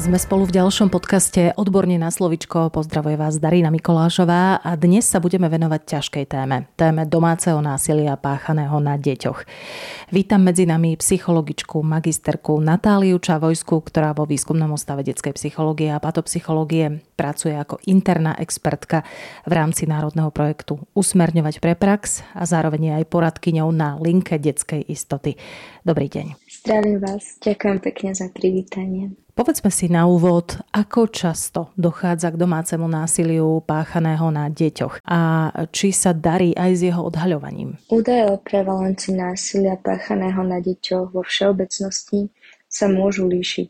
Sme spolu v ďalšom podcaste Odborne na slovičko. Pozdravuje vás Darina Mikolášová a dnes sa budeme venovať ťažkej téme. Téme domáceho násilia páchaného na deťoch. Vítam medzi nami psychologičku, magisterku Natáliu Čavojsku, ktorá vo výskumnom ústave detskej psychológie a patopsychológie pracuje ako interná expertka v rámci národného projektu Usmerňovať pre prax a zároveň aj poradkyňou na linke detskej istoty. Dobrý deň. Zdravím vás, ďakujem pekne za privítanie. Povedzme si na úvod, ako často dochádza k domácemu násiliu páchaného na deťoch a či sa darí aj s jeho odhaľovaním. Údaje o prevalencii násilia páchaného na deťoch vo všeobecnosti sa môžu líšiť,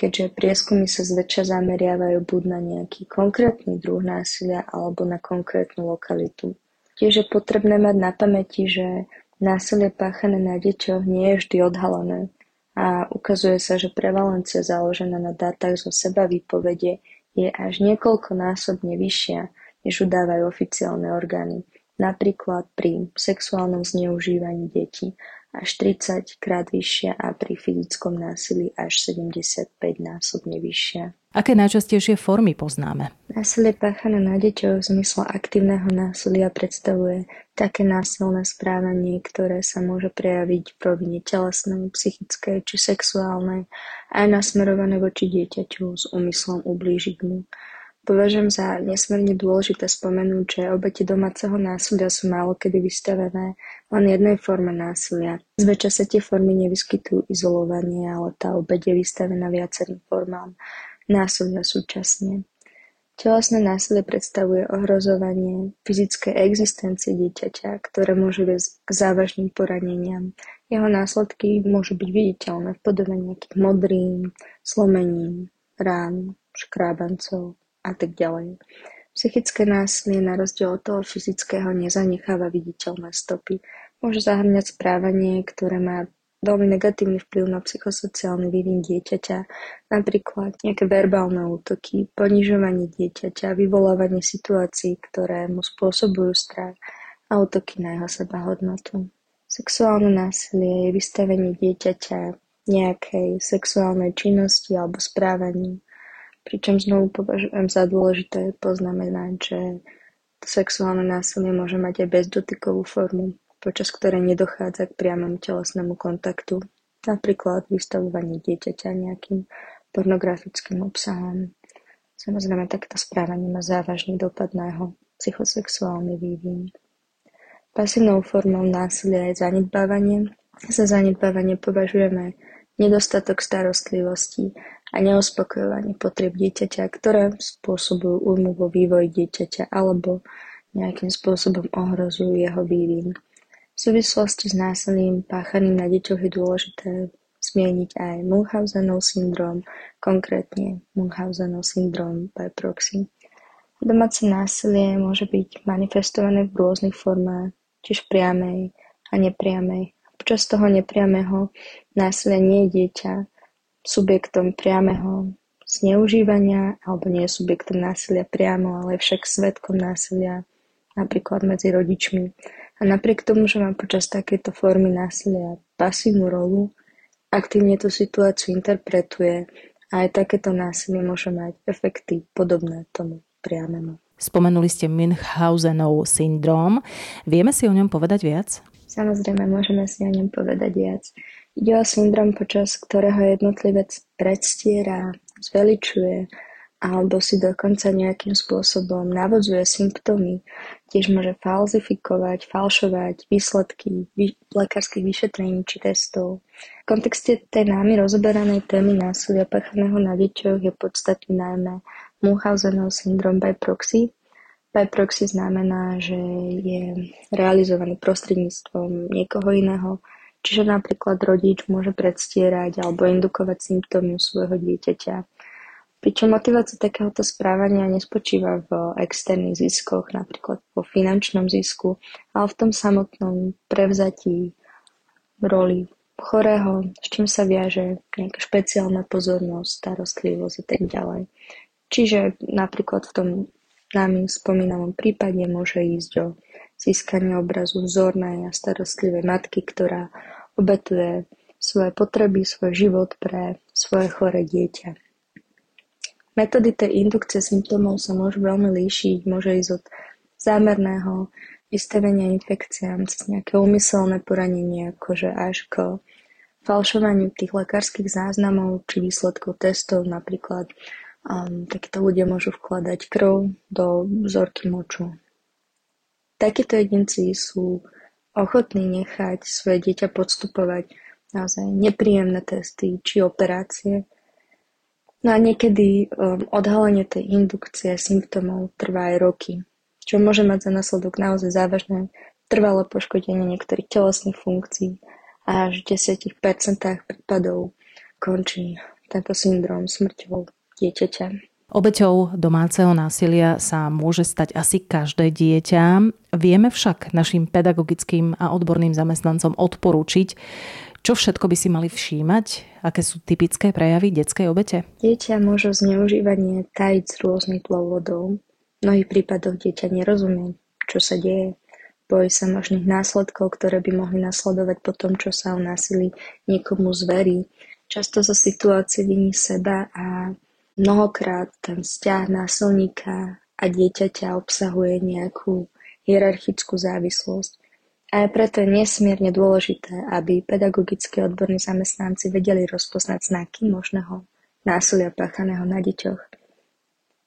keďže prieskumy sa zväčša zameriavajú buď na nejaký konkrétny druh násilia alebo na konkrétnu lokalitu. Tiež je potrebné mať na pamäti, že násilie páchané na deťoch nie je vždy odhalené a ukazuje sa, že prevalencia založená na dátach zo seba výpovede je až niekoľkonásobne vyššia, než udávajú oficiálne orgány, napríklad pri sexuálnom zneužívaní detí až 30 krát vyššia a pri fyzickom násilí až 75 násobne vyššia. Aké najčastejšie formy poznáme? Násilie páchané na deťoch v zmysle aktívneho násilia predstavuje také násilné správanie, ktoré sa môže prejaviť v rovine telesnej, psychickej či sexuálnej, aj nasmerované voči dieťaťu s úmyslom ublížiť mu. Považujem za nesmierne dôležité spomenúť, že obete domáceho násilia sú málo kedy vystavené len jednej forme násilia. Zväčša sa tie formy nevyskytujú izolovanie, ale tá obeť je vystavená viacerým formám násilia súčasne. Telesné násilie predstavuje ohrozovanie fyzickej existencie dieťaťa, ktoré môže viesť k závažným poraneniam. Jeho následky môžu byť viditeľné v podobe nejakých modrín, slomenín, rán, škrábancov a tak ďalej. Psychické násilie na rozdiel od toho fyzického nezanecháva viditeľné stopy. Môže zahrňať správanie, ktoré má veľmi negatívny vplyv na psychosociálny vývin dieťaťa, napríklad nejaké verbálne útoky, ponižovanie dieťaťa, vyvolávanie situácií, ktoré mu spôsobujú strach a útoky na jeho sebahodnotu. Sexuálne násilie je vystavenie dieťaťa nejakej sexuálnej činnosti alebo správaniu, pričom znovu považujem za dôležité poznamenať, že sexuálne násilie môže mať aj bezdotykovú formu, počas ktorej nedochádza k priamemu telesnému kontaktu, napríklad vystavovanie dieťaťa nejakým pornografickým obsahom. Samozrejme, takto správanie má závažný dopad na jeho psychosexuálny vývin. Pasívnou formou násilia je zanedbávanie. Za zanedbávanie považujeme nedostatok starostlivosti a neuspokojovanie potrieb dieťaťa, ktoré spôsobujú újmu vo vývoji dieťaťa alebo nejakým spôsobom ohrozujú jeho vývin. V súvislosti s násilím páchaným na deťoch je dôležité zmieniť aj Munchausenov syndrom, konkrétne Munchausenov syndrom by proxy. Domáce násilie môže byť manifestované v rôznych formách, tiež priamej a nepriamej. Počas toho nepriamého násilia nie je dieťa subjektom priameho zneužívania alebo nie je subjektom násilia priamo, ale je však svetkom násilia napríklad medzi rodičmi. A napriek tomu, že má počas takejto formy násilia pasívnu rolu, aktívne tú situáciu interpretuje a aj takéto násilie môže mať efekty podobné tomu priamemu. Spomenuli ste Münchhausenov syndróm. Vieme si o ňom povedať viac? Samozrejme, môžeme si o ňom povedať viac. Ide o syndrom, počas ktorého jednotlivec predstiera, zveličuje alebo si dokonca nejakým spôsobom navodzuje symptómy, tiež môže falzifikovať, falšovať výsledky lekárskych vyšetrení či testov. V kontexte tej námi rozoberanej témy násilia páchaného na deťoch je podstatný najmä Munchausenov syndrom by proxy. By proxy znamená, že je realizovaný prostredníctvom niekoho iného, čiže napríklad rodič môže predstierať alebo indukovať symptómy svojho dieťaťa Pričom motivácia takéhoto správania nespočíva v externých ziskoch, napríklad vo finančnom zisku, ale v tom samotnom prevzatí roli chorého, s čím sa viaže nejaká špeciálna pozornosť, starostlivosť a tak ďalej. Čiže napríklad v tom nami spomínanom prípade môže ísť o získanie obrazu vzornej a starostlivej matky, ktorá obetuje svoje potreby, svoj život pre svoje choré dieťa. Metódy tej indukcie symptómov sa môžu veľmi líšiť, môže ísť od zámerného vystavenia infekciám cez nejaké umyselné poranenie, akože až k falšovaniu tých lekárskych záznamov či výsledkov testov, napríklad um, takíto ľudia môžu vkladať krv do vzorky moču. Takíto jedinci sú ochotní nechať svoje dieťa podstupovať. Naozaj nepríjemné testy či operácie, No a niekedy um, odhalenie tej indukcie symptómov trvá aj roky, čo môže mať za následok naozaj závažné trvalé poškodenie niektorých telesných funkcií. A až v 10% prípadov končí tento syndrom smrťou dieťaťa. Obeťou domáceho násilia sa môže stať asi každé dieťa. Vieme však našim pedagogickým a odborným zamestnancom odporúčiť, čo všetko by si mali všímať? Aké sú typické prejavy detskej obete? Dieťa môže zneužívanie tajiť z rôznych dôvodov. V mnohých prípadoch dieťa nerozumie, čo sa deje. Bojí sa možných následkov, ktoré by mohli nasledovať po tom, čo sa o násilí niekomu zverí. Často za situácie viní seba a mnohokrát ten vzťah násilníka a dieťaťa obsahuje nejakú hierarchickú závislosť. A preto je nesmierne dôležité, aby pedagogickí odborní zamestnanci vedeli rozpoznať znaky možného násilia páchaného na deťoch.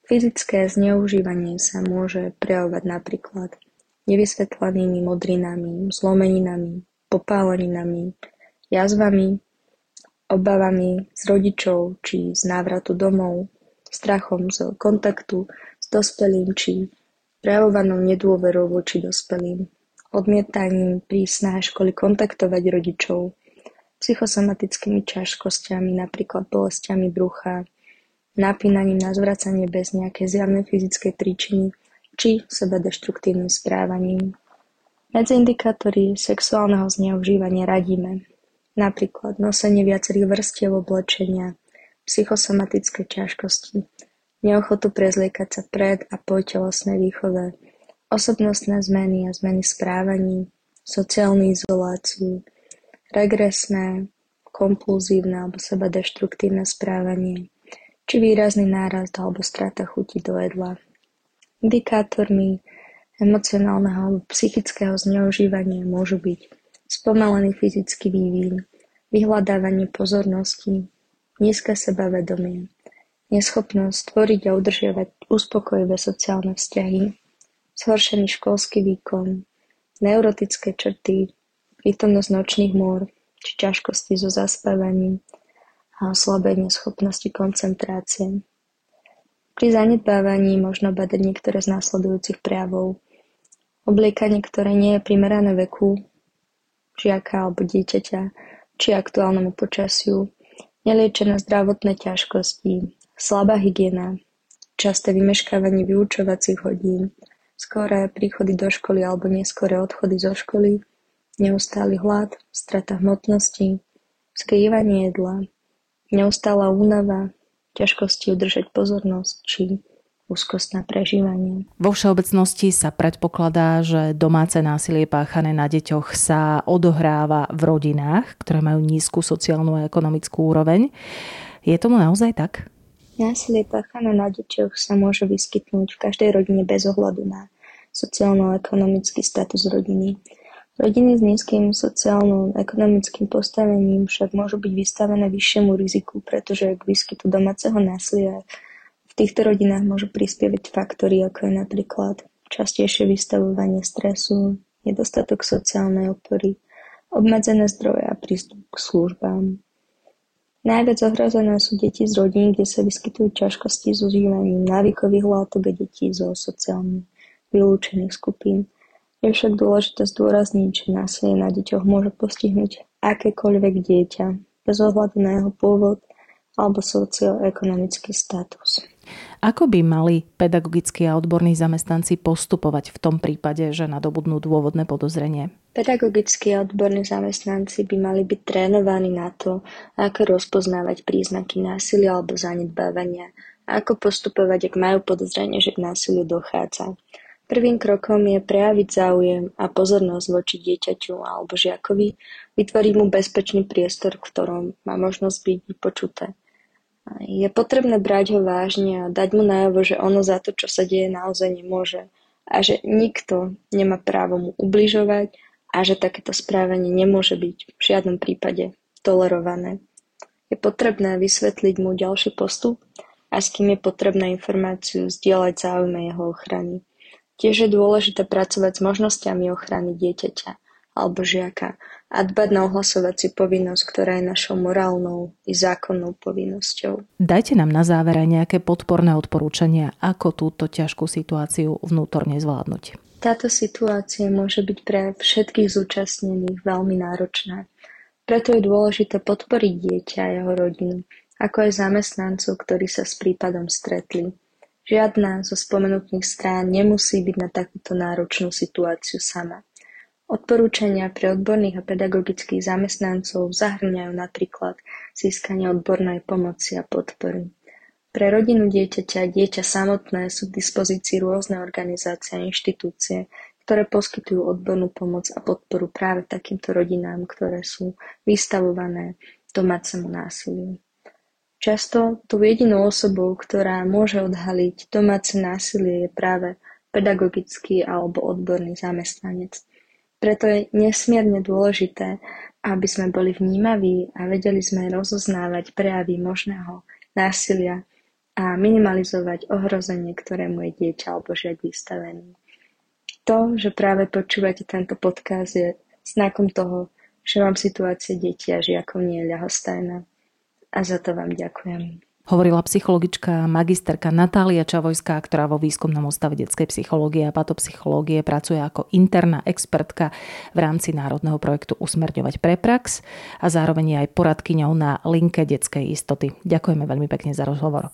Fyzické zneužívanie sa môže prejavovať napríklad nevysvetlenými modrinami, zlomeninami, popáleninami, jazvami, obavami z rodičov či z návratu domov, strachom z kontaktu s dospelým či prejavovanou nedôverou voči dospelým, odmietaním pri snahe školy kontaktovať rodičov, psychosomatickými ťažkosťami, napríklad bolestiami brucha, napínaním na zvracanie bez nejakej zjavnej fyzickej príčiny či sebadeštruktívnym správaním. Medzi indikátory sexuálneho zneužívania radíme napríklad nosenie viacerých vrstiev oblečenia, psychosomatické ťažkosti, neochotu prezliekať sa pred a po telesnej výchove, osobnostné zmeny a zmeny správaní, sociálnu izoláciu, regresné, kompulzívne alebo sebadeštruktívne správanie, či výrazný nárast alebo strata chuti do jedla. Indikátormi emocionálneho alebo psychického zneužívania môžu byť spomalený fyzický vývin, vyhľadávanie pozornosti, nízke sebavedomie, neschopnosť tvoriť a udržiavať uspokojivé sociálne vzťahy, zhoršený školský výkon, neurotické črty, prítomnosť nočných môr či ťažkosti so zaspávaním a oslabenie schopnosti koncentrácie. Pri zanedbávaní možno badať niektoré z následujúcich prejavov. Obliekanie, ktoré nie je primerané veku žiaka alebo dieťaťa či aktuálnemu počasiu, neliečené zdravotné ťažkosti, slabá hygiena, časté vymeškávanie vyučovacích hodín, Skoré príchody do školy alebo neskoré odchody zo školy, neustály hlad, strata hmotnosti, skrývanie jedla, neustála únava, ťažkosti udržať pozornosť či úzkostné prežívanie. Vo všeobecnosti sa predpokladá, že domáce násilie páchané na deťoch sa odohráva v rodinách, ktoré majú nízku sociálnu a ekonomickú úroveň. Je tomu naozaj tak? Násilie páchané na deťoch sa môže vyskytnúť v každej rodine bez ohľadu na sociálno-ekonomický status rodiny. Rodiny s nízkym sociálno-ekonomickým postavením však môžu byť vystavené vyššiemu riziku, pretože k výskytu domáceho násilia týchto rodinách môžu prispievať faktory, ako je napríklad častejšie vystavovanie stresu, nedostatok sociálnej opory, obmedzené zdroje a prístup k službám. Najviac ohrozené sú deti z rodín, kde sa vyskytujú ťažkosti s užívaním návykových látok a detí zo sociálne vylúčených skupín. Je však dôležité zdôrazniť, že násilie na deťoch môže postihnúť akékoľvek dieťa, bez ohľadu na jeho pôvod alebo socioekonomický status. Ako by mali pedagogickí a odborní zamestnanci postupovať v tom prípade, že nadobudnú dôvodné podozrenie? Pedagogickí a odborní zamestnanci by mali byť trénovaní na to, ako rozpoznávať príznaky násilia alebo zanedbávania a ako postupovať, ak majú podozrenie, že k násiliu dochádza. Prvým krokom je prejaviť záujem a pozornosť voči dieťaťu alebo žiakovi, vytvoriť mu bezpečný priestor, v ktorom má možnosť byť vypočuté. Je potrebné brať ho vážne a dať mu najavo, že ono za to, čo sa deje, naozaj nemôže a že nikto nemá právo mu ubližovať a že takéto správanie nemôže byť v žiadnom prípade tolerované. Je potrebné vysvetliť mu ďalší postup a s kým je potrebné informáciu zdieľať záujme jeho ochrany. Tiež je dôležité pracovať s možnosťami ochrany dieťaťa alebo žiaka a dbať na ohlasovaciu povinnosť, ktorá je našou morálnou i zákonnou povinnosťou. Dajte nám na záver aj nejaké podporné odporúčania, ako túto ťažkú situáciu vnútorne zvládnuť. Táto situácia môže byť pre všetkých zúčastnených veľmi náročná. Preto je dôležité podporiť dieťa a jeho rodinu, ako aj zamestnancov, ktorí sa s prípadom stretli. Žiadna zo spomenutých strán nemusí byť na takúto náročnú situáciu sama. Odporúčania pre odborných a pedagogických zamestnancov zahŕňajú napríklad získanie odbornej pomoci a podpory. Pre rodinu dieťaťa a dieťa samotné sú k dispozícii rôzne organizácie a inštitúcie, ktoré poskytujú odbornú pomoc a podporu práve takýmto rodinám, ktoré sú vystavované domácemu násiliu. Často tou jedinou osobou, ktorá môže odhaliť domáce násilie je práve pedagogický alebo odborný zamestnanec. Preto je nesmierne dôležité, aby sme boli vnímaví a vedeli sme rozoznávať prejavy možného násilia a minimalizovať ohrozenie, ktorému je dieťa alebo žiak vystavený. To, že práve počúvate tento podcast je znakom toho, že vám situácia detí a žiakov nie je ľahostajná a za to vám ďakujem. Hovorila psychologička magisterka Natália Čavojská, ktorá vo výskumnom ústave detskej psychológie a patopsychológie pracuje ako interná expertka v rámci národného projektu Usmerňovať pre prax a zároveň je aj poradkyňou na linke detskej istoty. Ďakujeme veľmi pekne za rozhovor.